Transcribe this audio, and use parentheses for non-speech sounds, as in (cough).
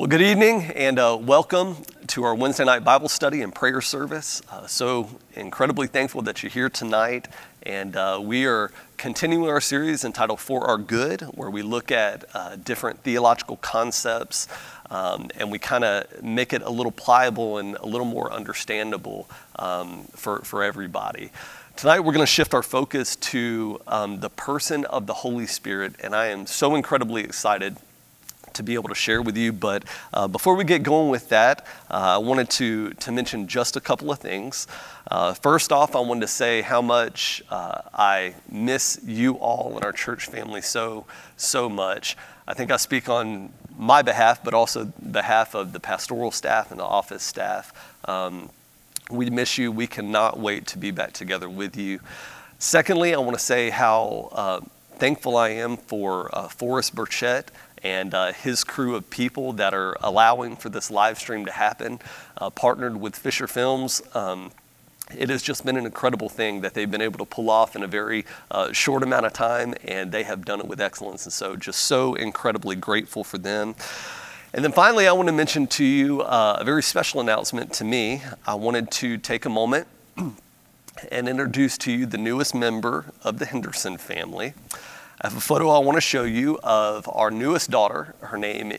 Well, good evening and uh, welcome to our Wednesday night Bible study and prayer service. Uh, so incredibly thankful that you're here tonight. And uh, we are continuing our series entitled For Our Good, where we look at uh, different theological concepts um, and we kind of make it a little pliable and a little more understandable um, for, for everybody. Tonight, we're going to shift our focus to um, the person of the Holy Spirit, and I am so incredibly excited to be able to share with you. But uh, before we get going with that, uh, I wanted to, to mention just a couple of things. Uh, first off, I wanted to say how much uh, I miss you all and our church family so, so much. I think I speak on my behalf, but also behalf of the pastoral staff and the office staff. Um, we miss you. We cannot wait to be back together with you. Secondly, I want to say how uh, thankful I am for uh, Forrest Burchett and uh, his crew of people that are allowing for this live stream to happen, uh, partnered with Fisher Films. Um, it has just been an incredible thing that they've been able to pull off in a very uh, short amount of time, and they have done it with excellence. And so, just so incredibly grateful for them. And then finally, I want to mention to you uh, a very special announcement to me. I wanted to take a moment (clears throat) and introduce to you the newest member of the Henderson family. I have a photo I want to show you of our newest daughter. Her name